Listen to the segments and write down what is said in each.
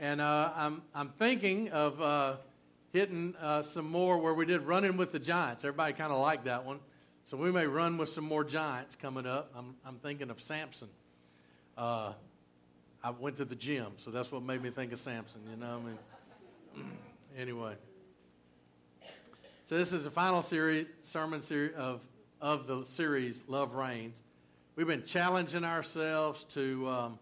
And uh, I'm, I'm thinking of uh, hitting uh, some more where we did running with the giants. Everybody kind of liked that one. So we may run with some more giants coming up. I'm, I'm thinking of Samson. Uh, I went to the gym, so that's what made me think of Samson, you know? I mean, anyway. So this is the final series, sermon series of, of the series, Love Reigns. We've been challenging ourselves to um,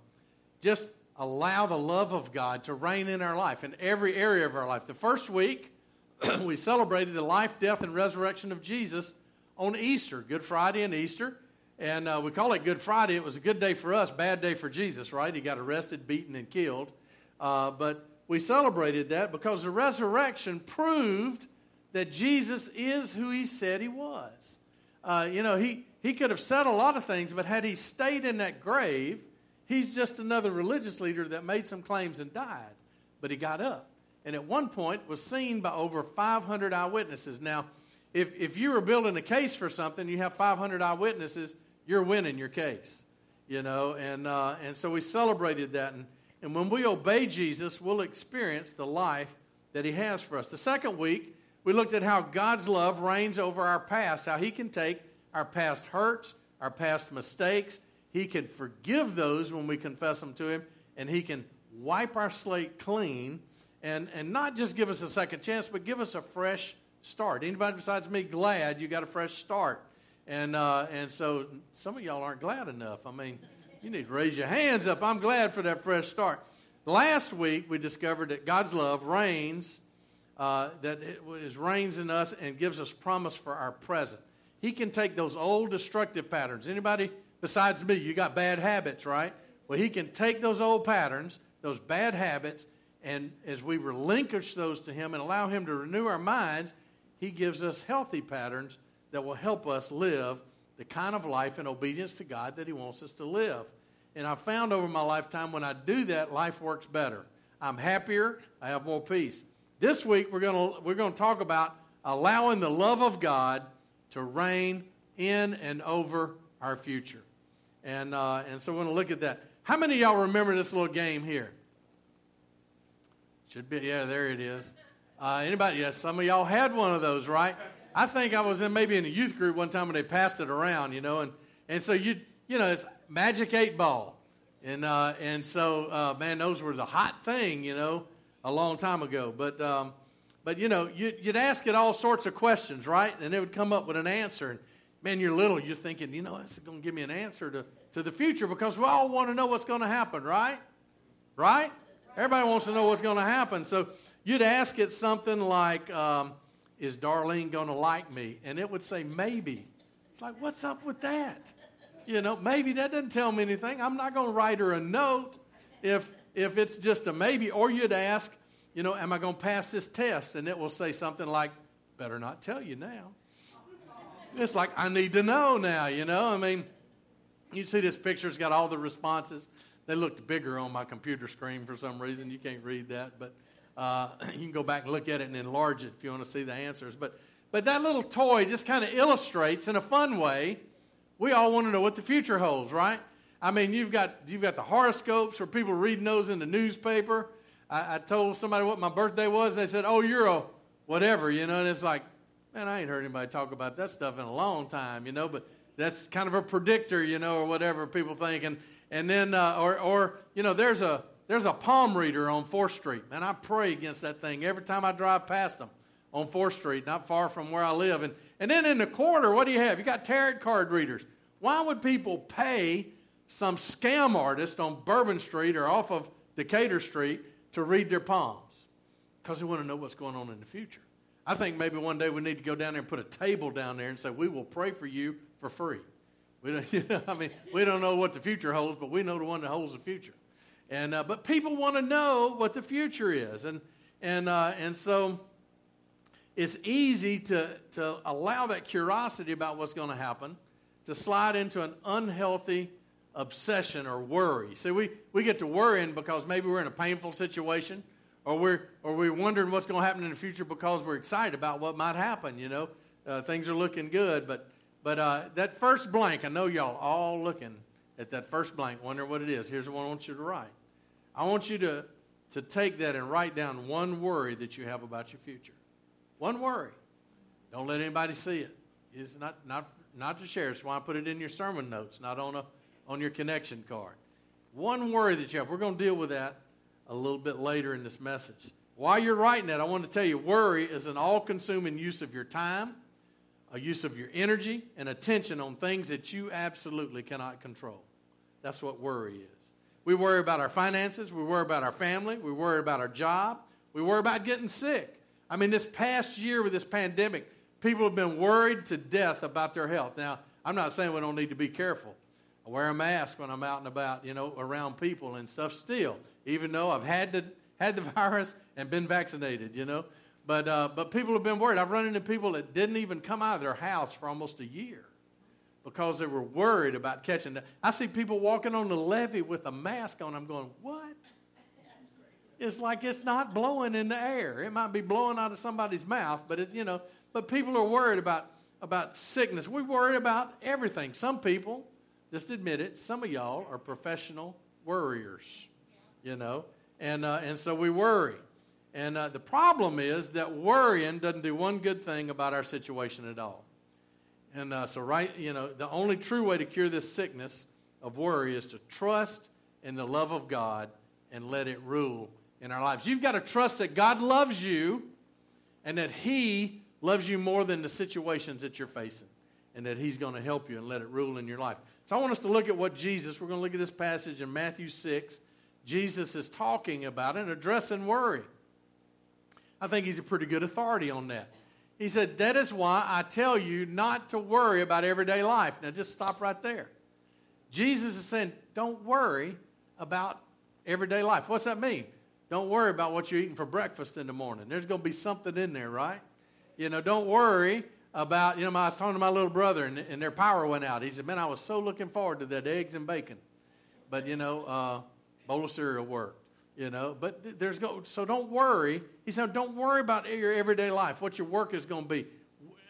just allow the love of God to reign in our life, in every area of our life. The first week, we celebrated the life, death, and resurrection of Jesus on Easter, Good Friday and Easter. And uh, we call it Good Friday. It was a good day for us, bad day for Jesus, right? He got arrested, beaten, and killed. Uh, but we celebrated that because the resurrection proved that Jesus is who he said he was. Uh, you know, he, he could have said a lot of things, but had he stayed in that grave, he's just another religious leader that made some claims and died. But he got up. And at one point was seen by over 500 eyewitnesses. Now, if, if you were building a case for something, you have 500 eyewitnesses, you're winning your case. You know, and, uh, and so we celebrated that. And, and when we obey Jesus, we'll experience the life that he has for us. The second week, we looked at how God's love reigns over our past, how he can take our past hurts, our past mistakes, he can forgive those when we confess them to him, and he can wipe our slate clean and, and not just give us a second chance, but give us a fresh start. Anybody besides me glad you got a fresh start? And, uh, and so some of y'all aren't glad enough. I mean, you need to raise your hands up. I'm glad for that fresh start. Last week, we discovered that God's love reigns, uh, that it is reigns in us and gives us promise for our present. He can take those old destructive patterns. Anybody besides me, you got bad habits, right? Well, he can take those old patterns, those bad habits, and as we relinquish those to him and allow him to renew our minds, he gives us healthy patterns that will help us live the kind of life in obedience to God that he wants us to live. And I've found over my lifetime when I do that, life works better. I'm happier, I have more peace. This week we're going to we're going to talk about allowing the love of God to reign in and over our future. And, uh, and so we're going to look at that. How many of y'all remember this little game here? Should be, yeah, there it is. Uh, anybody? Yes, some of y'all had one of those, right? I think I was in maybe in a youth group one time when they passed it around, you know, and, and so you you know it's magic eight ball, and uh, and so uh, man, those were the hot thing, you know, a long time ago. But um, but you know you, you'd ask it all sorts of questions, right, and it would come up with an answer. And man, you're little, you're thinking, you know, is going to give me an answer to to the future because we all want to know what's going to happen, right? Right? Everybody wants to know what's going to happen. So you'd ask it something like, um, Is Darlene going to like me? And it would say, Maybe. It's like, What's up with that? You know, maybe that doesn't tell me anything. I'm not going to write her a note if, if it's just a maybe. Or you'd ask, you know, am I going to pass this test? And it will say something like, better not tell you now. It's like, I need to know now, you know? I mean, you see this picture, it's got all the responses. They looked bigger on my computer screen for some reason. You can't read that, but uh, you can go back and look at it and enlarge it if you want to see the answers. But, but that little toy just kind of illustrates in a fun way. We all want to know what the future holds, right? I mean, you've got, you've got the horoscopes or people reading those in the newspaper. I, I told somebody what my birthday was. They said, oh, you're a whatever, you know, and it's like, man, I ain't heard anybody talk about that stuff in a long time, you know, but that's kind of a predictor, you know, or whatever people think. And, and then, uh, or, or, you know, there's a, there's a palm reader on 4th Street, and I pray against that thing every time I drive past them on 4th Street, not far from where I live. And, and then in the corner, what do you have? You got tarot card readers. Why would people pay some scam artist on Bourbon Street or off of Decatur Street to read their palms? Because they want to know what's going on in the future. I think maybe one day we need to go down there and put a table down there and say, We will pray for you for free. We don't, you know, I mean, we don't know what the future holds, but we know the one that holds the future. And, uh, but people want to know what the future is. And, and, uh, and so it's easy to, to allow that curiosity about what's going to happen to slide into an unhealthy obsession or worry. See, we, we get to worrying because maybe we're in a painful situation or we're, or we're wondering what's going to happen in the future because we're excited about what might happen, you know. Uh, things are looking good, but but uh, that first blank, I know y'all all looking at that first blank, wondering what it is. Here's what I want you to write. I want you to to take that and write down one worry that you have about your future. One worry. Don't let anybody see it. It's not, not, not to share. That's why I put it in your sermon notes, not on, a, on your connection card. One worry that you have. We're going to deal with that a little bit later in this message. While you're writing that, I want to tell you worry is an all consuming use of your time, a use of your energy, and attention on things that you absolutely cannot control. That's what worry is. We worry about our finances, we worry about our family, we worry about our job, we worry about getting sick. I mean, this past year with this pandemic, people have been worried to death about their health. Now, I'm not saying we don't need to be careful. I wear a mask when I'm out and about, you know, around people and stuff still, even though I've had the, had the virus and been vaccinated, you know. But, uh, but people have been worried. I've run into people that didn't even come out of their house for almost a year because they were worried about catching that. I see people walking on the levee with a mask on. I'm going, what? It's like it's not blowing in the air. It might be blowing out of somebody's mouth, but it, you know, but people are worried about about sickness. We worry about everything. Some people, just admit it, some of y'all are professional worriers, you know, and uh, and so we worry. And uh, the problem is that worrying doesn't do one good thing about our situation at all. And uh, so, right, you know, the only true way to cure this sickness of worry is to trust in the love of God and let it rule in our lives. You've got to trust that God loves you and that He loves you more than the situations that you're facing and that He's going to help you and let it rule in your life. So I want us to look at what Jesus, we're going to look at this passage in Matthew 6. Jesus is talking about and addressing worry. I think he's a pretty good authority on that. He said, That is why I tell you not to worry about everyday life. Now just stop right there. Jesus is saying, Don't worry about everyday life. What's that mean? Don't worry about what you're eating for breakfast in the morning. There's going to be something in there, right? You know, don't worry about, you know, I was talking to my little brother and, and their power went out. He said, Man, I was so looking forward to that eggs and bacon. But, you know, uh, bowl of cereal worked, you know. But there's go, so don't worry. He said, Don't worry about your everyday life, what your work is going to be.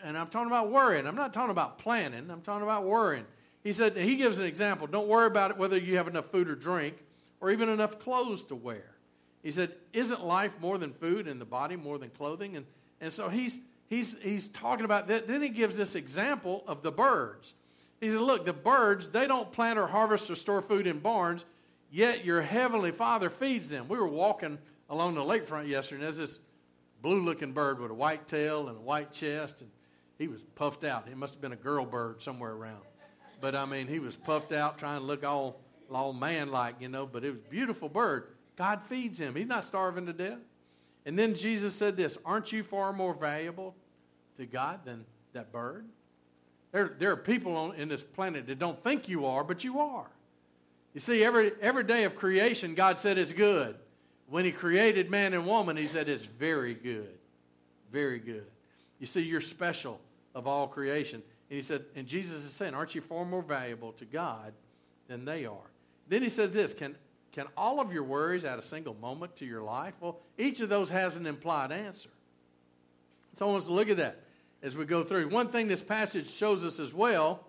And I'm talking about worrying. I'm not talking about planning, I'm talking about worrying. He said, He gives an example. Don't worry about it whether you have enough food or drink or even enough clothes to wear. He said, Isn't life more than food and the body more than clothing? And, and so he's, he's, he's talking about that. Then he gives this example of the birds. He said, Look, the birds, they don't plant or harvest or store food in barns, yet your heavenly Father feeds them. We were walking along the lakefront yesterday, and there's this blue looking bird with a white tail and a white chest, and he was puffed out. He must have been a girl bird somewhere around. But I mean, he was puffed out, trying to look all, all man like, you know, but it was a beautiful bird. God feeds him. He's not starving to death. And then Jesus said this Aren't you far more valuable to God than that bird? There, there are people on, in this planet that don't think you are, but you are. You see, every, every day of creation, God said it's good. When He created man and woman, He said it's very good. Very good. You see, you're special of all creation. And He said, and Jesus is saying, Aren't you far more valuable to God than they are? Then He says this Can can all of your worries add a single moment to your life? Well, each of those has an implied answer. So I want us to look at that as we go through. One thing this passage shows us as well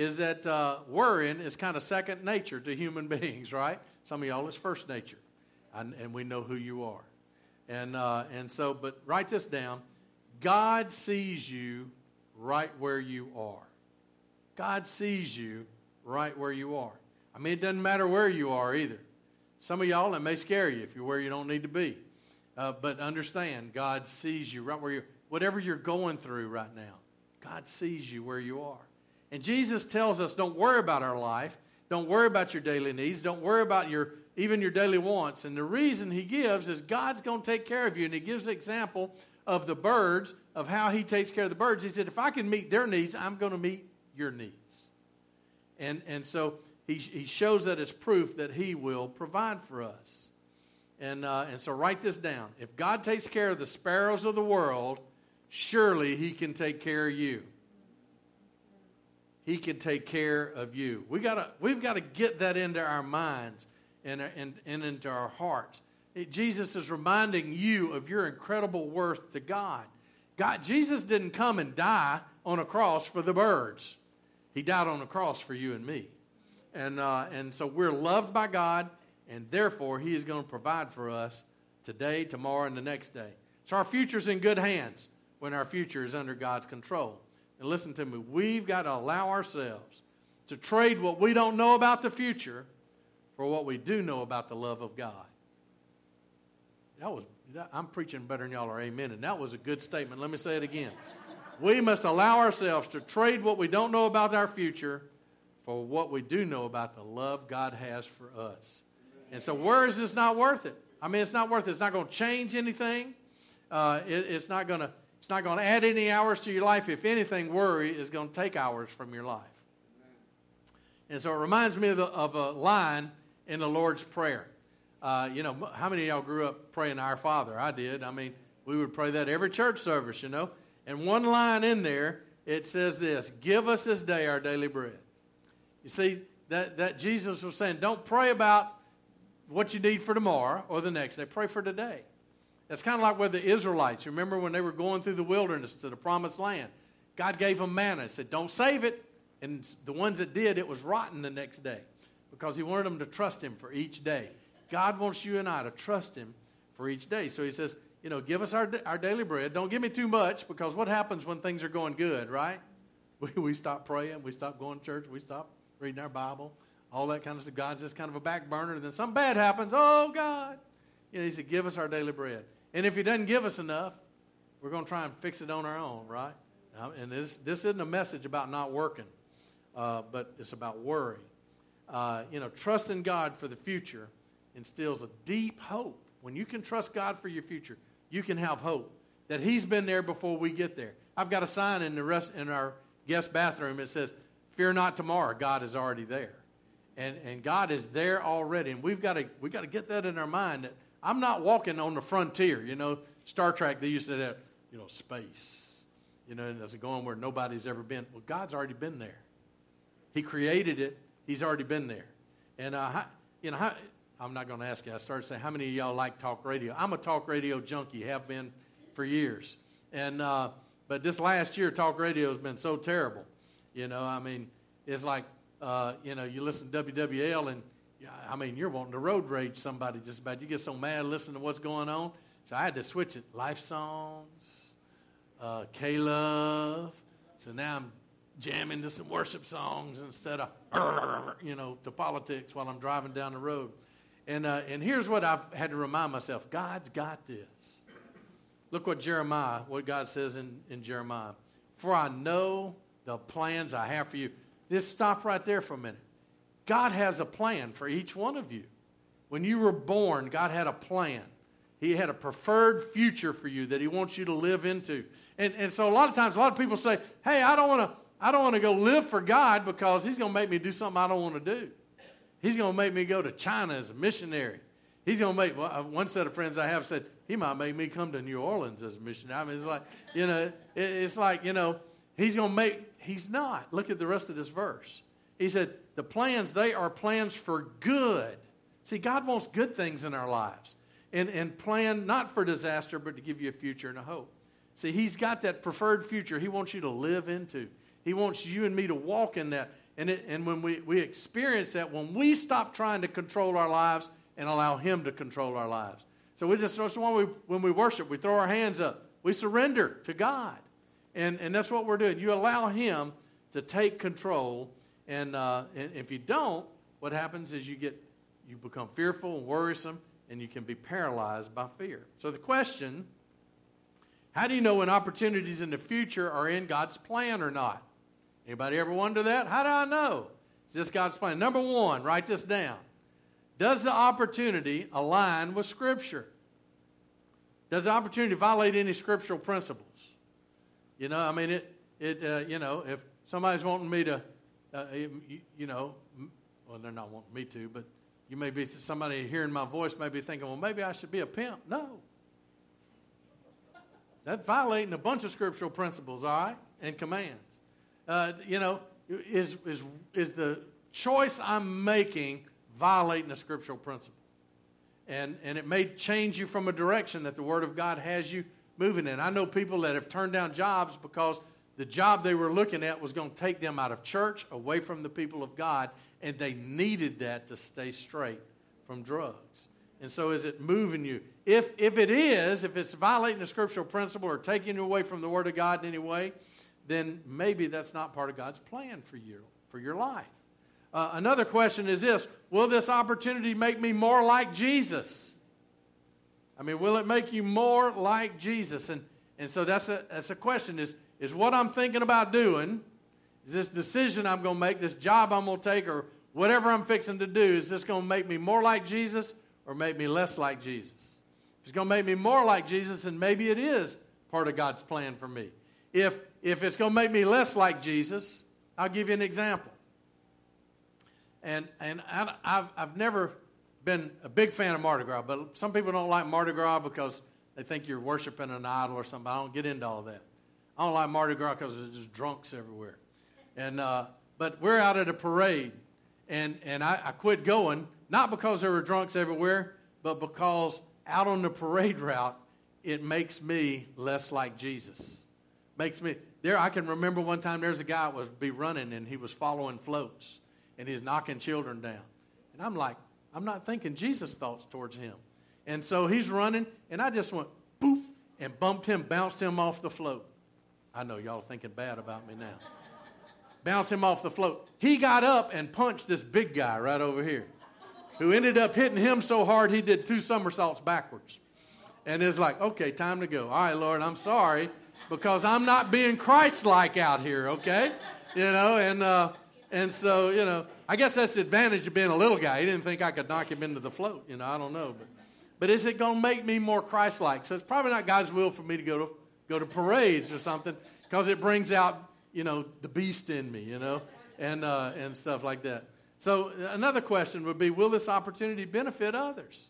is that uh, worrying is kind of second nature to human beings, right? Some of y'all, it's first nature, and, and we know who you are. And, uh, and so, but write this down God sees you right where you are. God sees you right where you are. I mean, it doesn't matter where you are either. Some of y'all, it may scare you if you're where you don't need to be. Uh, but understand, God sees you right where you whatever you're going through right now. God sees you where you are. And Jesus tells us don't worry about our life. Don't worry about your daily needs. Don't worry about your even your daily wants. And the reason he gives is God's going to take care of you. And he gives an example of the birds, of how he takes care of the birds. He said, if I can meet their needs, I'm going to meet your needs. And, and so he, he shows that as proof that he will provide for us. And, uh, and so write this down. If God takes care of the sparrows of the world, surely he can take care of you. He can take care of you. We gotta, we've got to get that into our minds and, and, and into our hearts. It, Jesus is reminding you of your incredible worth to God. God. Jesus didn't come and die on a cross for the birds. He died on a cross for you and me. And, uh, and so we're loved by God, and therefore He is going to provide for us today, tomorrow, and the next day. So our future's in good hands when our future is under God's control. And listen to me, we've got to allow ourselves to trade what we don't know about the future for what we do know about the love of God. That was I'm preaching better than y'all are amen and that was a good statement. Let me say it again. we must allow ourselves to trade what we don't know about our future for what we do know about the love God has for us. And so where is this not worth it? I mean, it's not worth it. It's not going to change anything. Uh, it, it's not going to. It's not going to add any hours to your life. If anything, worry is going to take hours from your life. And so it reminds me of, the, of a line in the Lord's Prayer. Uh, you know, how many of y'all grew up praying Our Father? I did. I mean, we would pray that every church service, you know. And one line in there, it says this Give us this day our daily bread. You see, that, that Jesus was saying, don't pray about what you need for tomorrow or the next day. Pray for today. That's kind of like where the Israelites, remember when they were going through the wilderness to the promised land? God gave them manna. He said, Don't save it. And the ones that did, it was rotten the next day because He wanted them to trust Him for each day. God wants you and I to trust Him for each day. So He says, You know, give us our, our daily bread. Don't give me too much because what happens when things are going good, right? We, we stop praying, we stop going to church, we stop reading our Bible, all that kind of stuff. God's just kind of a back burner. And then something bad happens. Oh, God. You know, He said, Give us our daily bread. And if He doesn't give us enough, we're going to try and fix it on our own, right? And this, this isn't a message about not working, uh, but it's about worry. Uh, you know, trusting God for the future instills a deep hope. When you can trust God for your future, you can have hope that He's been there before we get there. I've got a sign in the rest in our guest bathroom. It says, "Fear not tomorrow. God is already there," and and God is there already. And we've got to we got to get that in our mind that I'm not walking on the frontier. You know, Star Trek, they used to have, you know, space. You know, and it's going where nobody's ever been. Well, God's already been there. He created it. He's already been there. And, uh, you know, how, I'm not going to ask you. I started saying, how many of y'all like talk radio? I'm a talk radio junkie, have been for years. And, uh, but this last year, talk radio has been so terrible. You know, I mean, it's like, uh, you know, you listen to WWL and I mean, you're wanting to road rage somebody just about. You get so mad listening to what's going on. So I had to switch it. Life songs, uh, K Love. So now I'm jamming to some worship songs instead of, you know, to politics while I'm driving down the road. And, uh, and here's what I've had to remind myself God's got this. Look what Jeremiah, what God says in, in Jeremiah. For I know the plans I have for you. Just stop right there for a minute. God has a plan for each one of you. When you were born, God had a plan. He had a preferred future for you that He wants you to live into. And, and so a lot of times, a lot of people say, hey, I don't want to. I don't want to go live for God because He's going to make me do something I don't want to do. He's going to make me go to China as a missionary. He's going to make well, uh, one set of friends I have said he might make me come to New Orleans as a missionary. I mean, it's like you know, it, it's like you know, he's going to make. He's not. Look at the rest of this verse. He said, the plans, they are plans for good. See, God wants good things in our lives and, and plan not for disaster, but to give you a future and a hope. See, He's got that preferred future He wants you to live into. He wants you and me to walk in that. And, it, and when we, we experience that, when we stop trying to control our lives and allow Him to control our lives. So we just, that's why we, when we worship, we throw our hands up. We surrender to God. And, and that's what we're doing. You allow Him to take control and, uh, and if you don't, what happens is you get you become fearful and worrisome, and you can be paralyzed by fear. So the question: How do you know when opportunities in the future are in God's plan or not? Anybody ever wonder that? How do I know? Is this God's plan? Number one, write this down. Does the opportunity align with Scripture? Does the opportunity violate any scriptural principles? You know, I mean, it, it uh, you know, if somebody's wanting me to uh, you, you, know, well, they're not wanting me to, but you may be somebody hearing my voice may be thinking, well, maybe I should be a pimp. No. That's violating a bunch of scriptural principles, all right, and commands. Uh, you know, is, is, is the choice I'm making violating a scriptural principle? And, and it may change you from a direction that the Word of God has you moving in. I know people that have turned down jobs because the job they were looking at was going to take them out of church, away from the people of God, and they needed that to stay straight from drugs. And so, is it moving you? If, if it is, if it's violating a scriptural principle or taking you away from the Word of God in any way, then maybe that's not part of God's plan for you, for your life. Uh, another question is this Will this opportunity make me more like Jesus? I mean, will it make you more like Jesus? And, and so that's a, that's a question is, is what I'm thinking about doing, is this decision I'm going to make, this job I'm going to take, or whatever I'm fixing to do, is this going to make me more like Jesus or make me less like Jesus? If it's going to make me more like Jesus, then maybe it is part of God's plan for me. If, if it's going to make me less like Jesus, I'll give you an example. And, and I, have I've never been a big fan of Mardi Gras, but some people don't like Mardi Gras because they think you're worshiping an idol or something. I don't get into all that. I don't like Mardi Gras because there's just drunks everywhere. And, uh, but we're out at a parade, and, and I, I quit going, not because there were drunks everywhere, but because out on the parade route, it makes me less like Jesus. Makes me, there, I can remember one time there's a guy that was be running and he was following floats and he's knocking children down. And I'm like, I'm not thinking Jesus' thoughts towards him. And so he's running, and I just went boop and bumped him, bounced him off the float. I know y'all thinking bad about me now. Bounce him off the float. He got up and punched this big guy right over here, who ended up hitting him so hard he did two somersaults backwards. And it's like, okay, time to go. All right, Lord, I'm sorry because I'm not being Christ like out here, okay? You know, and uh, and so, you know, I guess that's the advantage of being a little guy. He didn't think I could knock him into the float. You know, I don't know. But, but is it going to make me more Christ like? So it's probably not God's will for me to go to, go to parades or something because it brings out, you know, the beast in me, you know, and, uh, and stuff like that. So another question would be will this opportunity benefit others?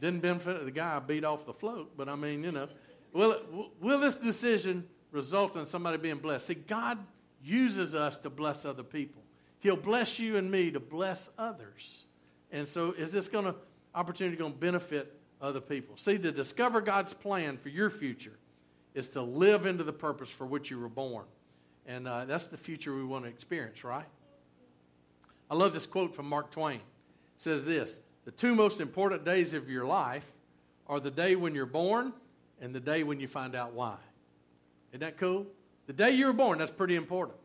Didn't benefit the guy I beat off the float, but I mean, you know, will, it, will this decision result in somebody being blessed? See, God uses us to bless other people. He'll bless you and me to bless others. And so is this going to opportunity going to benefit other people? See, to discover God's plan for your future is to live into the purpose for which you were born. And uh, that's the future we want to experience, right? I love this quote from Mark Twain. It says this The two most important days of your life are the day when you're born and the day when you find out why. Isn't that cool? The day you were born, that's pretty important.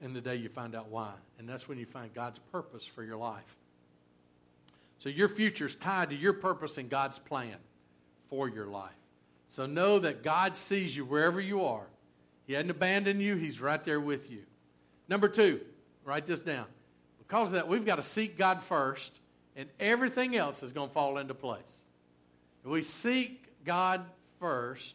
And the day you find out why. And that's when you find God's purpose for your life. So your future is tied to your purpose and God's plan for your life. So know that God sees you wherever you are. He hadn't abandoned you, He's right there with you. Number two, write this down. Because of that, we've got to seek God first, and everything else is going to fall into place. If we seek God first,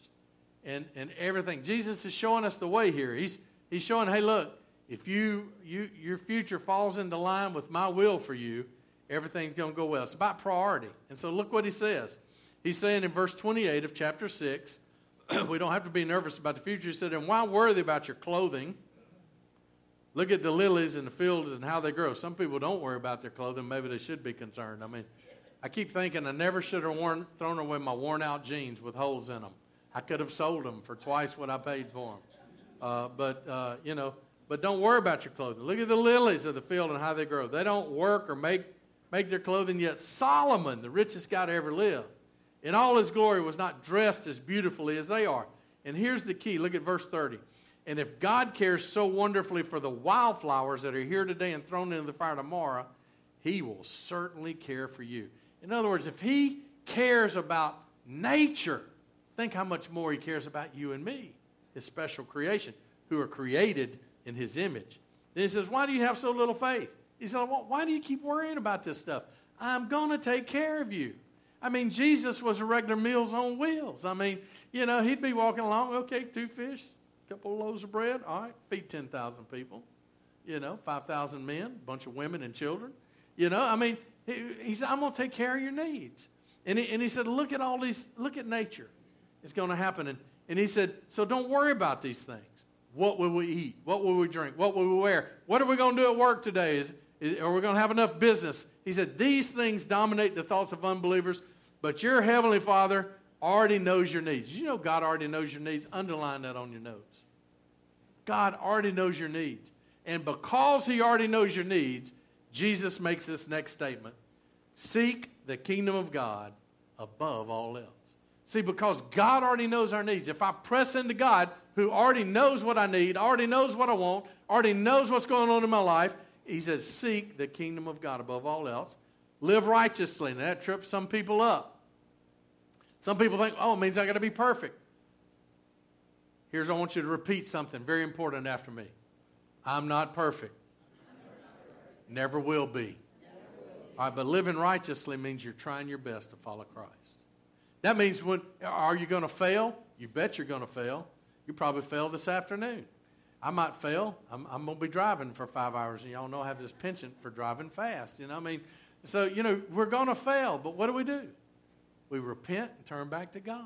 and, and everything. Jesus is showing us the way here. He's, he's showing, hey, look, if you, you your future falls into line with my will for you, everything's going to go well. It's about priority. And so look what he says. He's saying in verse 28 of chapter 6, we don't have to be nervous about the future. He said, And why worry about your clothing? Look at the lilies in the fields and how they grow. Some people don't worry about their clothing. Maybe they should be concerned. I mean, I keep thinking I never should have worn, thrown away my worn out jeans with holes in them. I could have sold them for twice what I paid for them. Uh, but, uh, you know, but don't worry about your clothing. Look at the lilies of the field and how they grow. They don't work or make, make their clothing, yet Solomon, the richest guy to ever live, in all his glory, was not dressed as beautifully as they are. And here's the key look at verse 30. And if God cares so wonderfully for the wildflowers that are here today and thrown into the fire tomorrow, he will certainly care for you. In other words, if he cares about nature, Think how much more he cares about you and me, his special creation, who are created in his image. Then he says, Why do you have so little faith? He said, well, Why do you keep worrying about this stuff? I'm going to take care of you. I mean, Jesus was a regular Meals on Wheels. I mean, you know, he'd be walking along, okay, two fish, a couple of loaves of bread, all right, feed 10,000 people, you know, 5,000 men, a bunch of women and children. You know, I mean, he, he said, I'm going to take care of your needs. And he, and he said, look at all these, look at nature It's going to happen. And, and he said, So don't worry about these things. What will we eat? What will we drink? What will we wear? What are we going to do at work today? Is, is, are we going to have enough business? He said, These things dominate the thoughts of unbelievers, but your heavenly Father already knows your needs. You know God already knows your needs. Underline that on your notes. God already knows your needs. And because He already knows your needs, Jesus makes this next statement Seek the kingdom of God above all else. See, because God already knows our needs. If I press into God, who already knows what I need, already knows what I want, already knows what's going on in my life, He says, Seek the kingdom of God above all else. Live righteously. And that trips some people up. Some people think, oh, it means I got to be perfect. Here's, I want you to repeat something very important after me I'm not perfect. Never will be. All right, but living righteously means you're trying your best to follow Christ. That means when are you going to fail? You bet you're going to fail. You probably fail this afternoon. I might fail. I'm, I'm going to be driving for five hours, and y'all know I have this penchant for driving fast. You know, I mean, so you know we're going to fail, but what do we do? We repent and turn back to God.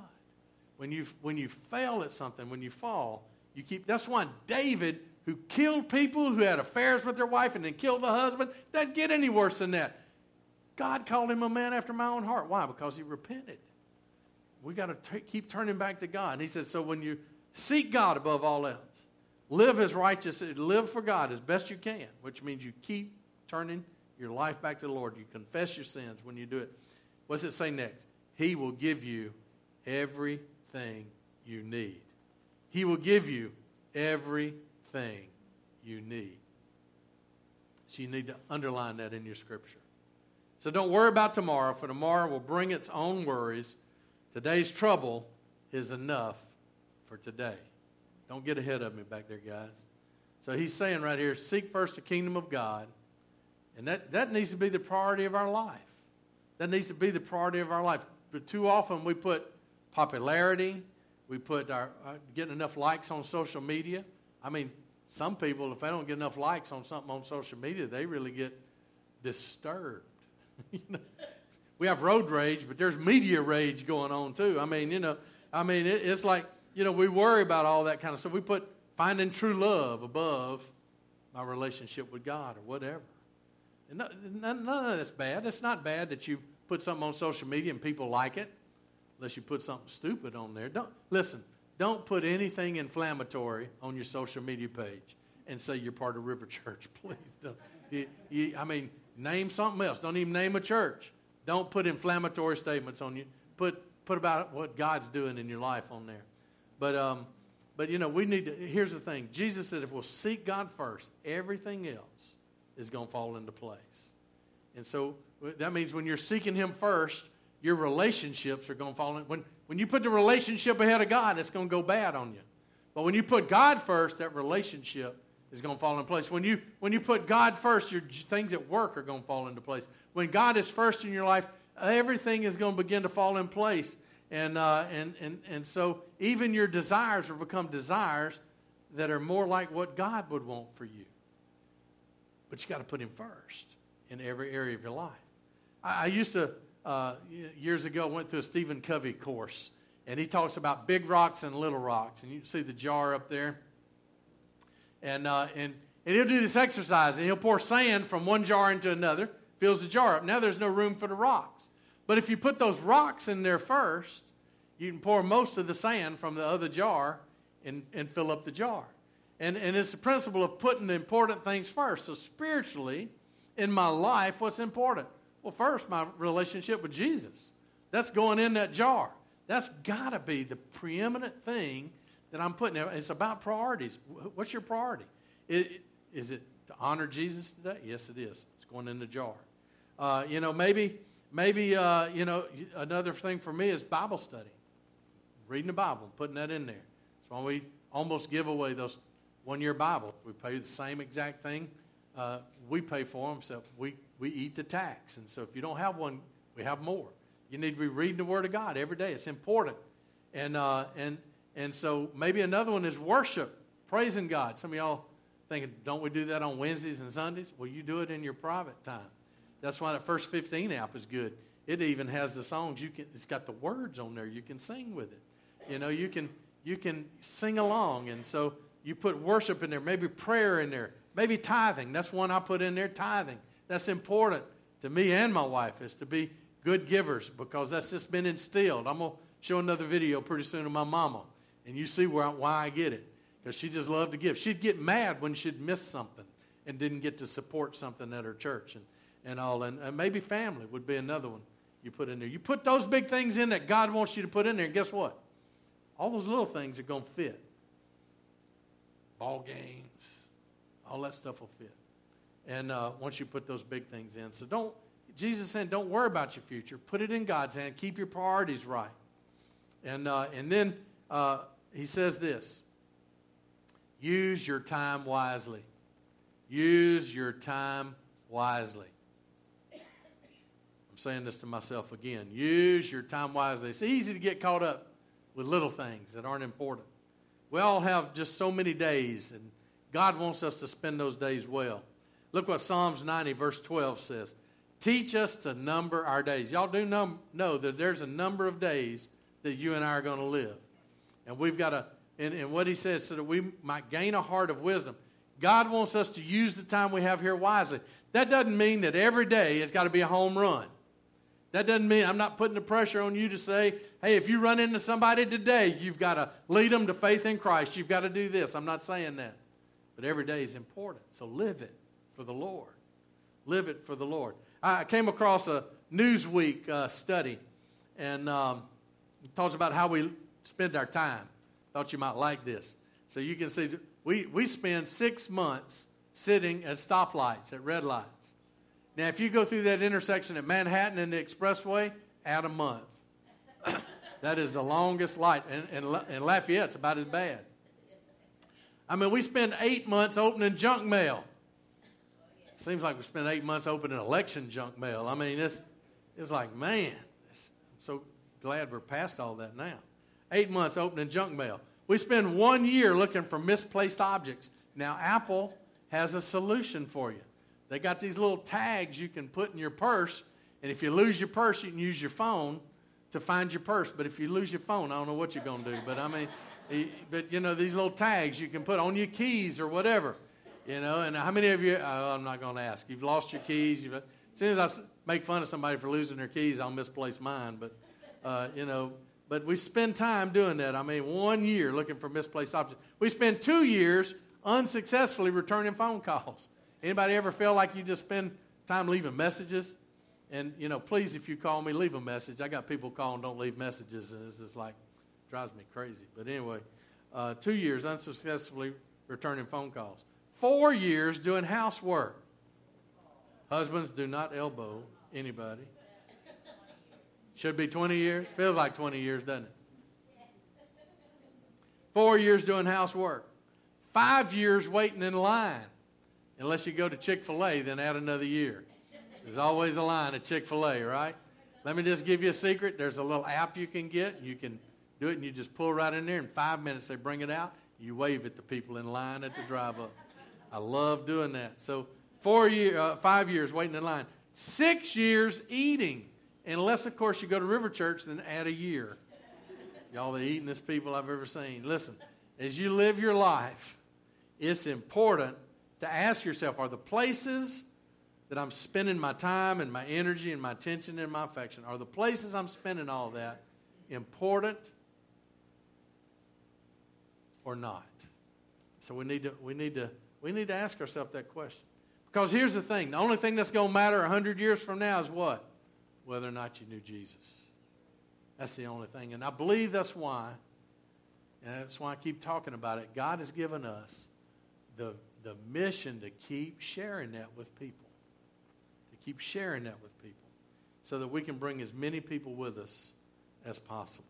When you when you fail at something, when you fall, you keep. That's why David who killed people, who had affairs with their wife and then killed the husband, doesn't get any worse than that. God called him a man after my own heart. Why? Because he repented. We got to keep turning back to God. And he said, so when you seek God above all else, live as righteous, live for God as best you can, which means you keep turning your life back to the Lord. You confess your sins when you do it. What's it say next? He will give you everything you need. He will give you everything you need. So you need to underline that in your scripture. So don't worry about tomorrow, for tomorrow will bring its own worries. Today's trouble is enough for today. Don't get ahead of me back there, guys. So he's saying right here seek first the kingdom of God. And that, that needs to be the priority of our life. That needs to be the priority of our life. But too often we put popularity, we put our uh, getting enough likes on social media. I mean, some people, if they don't get enough likes on something on social media, they really get disturbed. we have road rage, but there's media rage going on too. I mean, you know, I mean, it, it's like, you know, we worry about all that kind of stuff. We put finding true love above my relationship with God or whatever. And none, none of that's bad. It's not bad that you put something on social media and people like it, unless you put something stupid on there. Don't listen. Don't put anything inflammatory on your social media page and say you're part of River Church. Please don't. You, you, I mean, name something else. Don't even name a church. Don't put inflammatory statements on you. Put put about what God's doing in your life on there. But um, but you know, we need to. Here's the thing. Jesus said, if we'll seek God first, everything else is going to fall into place. And so that means when you're seeking Him first, your relationships are going to fall in. When when you put the relationship ahead of God, it's going to go bad on you. But when you put God first, that relationship is going to fall in place. When you, when you put God first, your things at work are going to fall into place. When God is first in your life, everything is going to begin to fall in place. And, uh, and, and, and so even your desires will become desires that are more like what God would want for you. But you got to put Him first in every area of your life. I, I used to uh, years ago went through a Stephen Covey course, and he talks about big rocks and little rocks. And you see the jar up there. And, uh, and, and he'll do this exercise, and he'll pour sand from one jar into another, fills the jar up. Now there's no room for the rocks. But if you put those rocks in there first, you can pour most of the sand from the other jar and, and fill up the jar. And, and it's the principle of putting the important things first. So, spiritually, in my life, what's important? Well, first, my relationship with Jesus. That's going in that jar. That's got to be the preeminent thing that I'm putting there. It's about priorities. What's your priority? Is it to honor Jesus today? Yes, it is. It's going in the jar. Uh, you know, maybe, maybe uh, you know, another thing for me is Bible study, reading the Bible, putting that in there. That's why we almost give away those one-year Bibles. We pay the same exact thing. Uh, we pay for them, so we we eat the tax. And so if you don't have one, we have more. You need to be reading the Word of God every day. It's important. And, uh, and, and so maybe another one is worship, praising God. Some of y'all thinking, don't we do that on Wednesdays and Sundays? Well, you do it in your private time. That's why the first 15 app is good. It even has the songs. You can, it's got the words on there. You can sing with it. You know, you can, you can sing along. And so you put worship in there, maybe prayer in there, maybe tithing. That's one I put in there, tithing. That's important to me and my wife is to be good givers because that's just been instilled. I'm going to show another video pretty soon of my mama, and you see where, why I get it because she just loved to give. She'd get mad when she'd miss something and didn't get to support something at her church. And, and all. And, maybe family would be another one you put in there. You put those big things in that God wants you to put in there, and guess what? All those little things are going to fit. Ball games, all that stuff will fit. And uh, once you put those big things in. So don't, Jesus said, don't worry about your future. Put it in God's hand. Keep your priorities right. And, uh, and then uh, he says this use your time wisely. Use your time wisely. Saying this to myself again. Use your time wisely. It's easy to get caught up with little things that aren't important. We all have just so many days, and God wants us to spend those days well. Look what Psalms 90, verse 12 says. Teach us to number our days. Y'all do num- know that there's a number of days that you and I are going to live. And we've got to, and, and what he says, so that we might gain a heart of wisdom. God wants us to use the time we have here wisely. That doesn't mean that every day has got to be a home run. That doesn't mean I'm not putting the pressure on you to say, hey, if you run into somebody today, you've got to lead them to faith in Christ. You've got to do this. I'm not saying that. But every day is important. So live it for the Lord. Live it for the Lord. I came across a Newsweek uh, study, and um, talks about how we spend our time. Thought you might like this. So you can see we, we spend six months sitting at stoplights, at red lights. Now, if you go through that intersection at Manhattan and the expressway, add a month. that is the longest light. And, and, and Lafayette's about as bad. I mean, we spend eight months opening junk mail. Seems like we spend eight months opening election junk mail. I mean, it's, it's like, man, it's, I'm so glad we're past all that now. Eight months opening junk mail. We spend one year looking for misplaced objects. Now, Apple has a solution for you. They got these little tags you can put in your purse, and if you lose your purse, you can use your phone to find your purse. But if you lose your phone, I don't know what you're going to do. But I mean, but you know, these little tags you can put on your keys or whatever. You know, and how many of you, oh, I'm not going to ask, you've lost your keys. You've, as soon as I make fun of somebody for losing their keys, I'll misplace mine. But, uh, you know, but we spend time doing that. I mean, one year looking for misplaced objects. We spend two years unsuccessfully returning phone calls. Anybody ever feel like you just spend time leaving messages? And, you know, please, if you call me, leave a message. I got people calling, don't leave messages, and it's just like, drives me crazy. But anyway, uh, two years unsuccessfully returning phone calls. Four years doing housework. Husbands, do not elbow anybody. Should be 20 years. Feels like 20 years, doesn't it? Four years doing housework. Five years waiting in line. Unless you go to Chick fil A, then add another year. There's always a line at Chick fil A, right? Let me just give you a secret. There's a little app you can get. You can do it and you just pull right in there. In five minutes, they bring it out. You wave at the people in line at the drive up. I love doing that. So, four year, uh, five years waiting in line. Six years eating. Unless, of course, you go to River Church, then add a year. Y'all, the eatingest people I've ever seen. Listen, as you live your life, it's important to ask yourself are the places that I'm spending my time and my energy and my attention and my affection, are the places I'm spending all that important or not? So we need to, we need to, we need to ask ourselves that question. Because here's the thing the only thing that's going to matter 100 years from now is what? Whether or not you knew Jesus. That's the only thing. And I believe that's why, and that's why I keep talking about it. God has given us the the mission to keep sharing that with people. To keep sharing that with people. So that we can bring as many people with us as possible.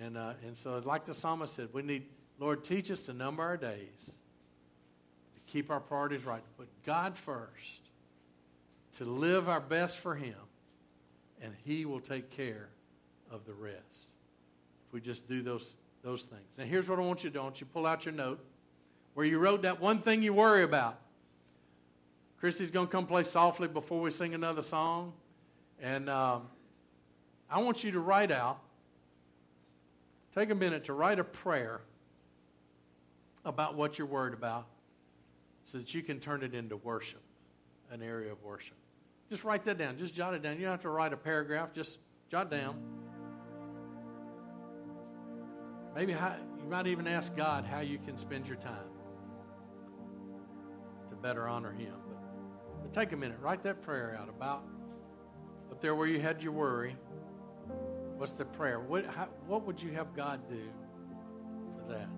And, uh, and so, like the psalmist said, we need, Lord, teach us to number our days, to keep our priorities right, to put God first, to live our best for Him, and He will take care of the rest. If we just do those, those things. Now, here's what I want you to do. I want you to pull out your note where you wrote that one thing you worry about. Christy's going to come play softly before we sing another song. And um, I want you to write out, take a minute to write a prayer about what you're worried about so that you can turn it into worship, an area of worship. Just write that down. Just jot it down. You don't have to write a paragraph, just jot down. Maybe how, you might even ask God how you can spend your time better honor Him. But, but take a minute, write that prayer out about up there where you had your worry. What's the prayer? What, how, what would you have God do for that?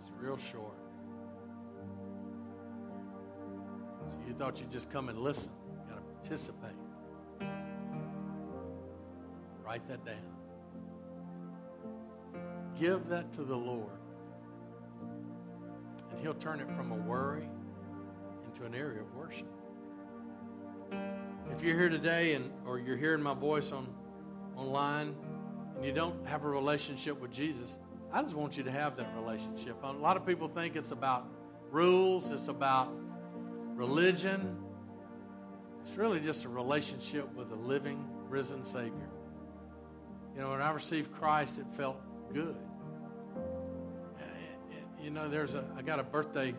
It's real short. So you thought you'd just come and listen. You got to participate. Write that down. Give that to the Lord. And He'll turn it from a worry into an area of worship. If you're here today and or you're hearing my voice on online and you don't have a relationship with Jesus, I just want you to have that relationship. A lot of people think it's about rules, it's about religion. It's really just a relationship with a living, risen Savior. You know, when I received Christ, it felt good. You know, there's a I got a birthday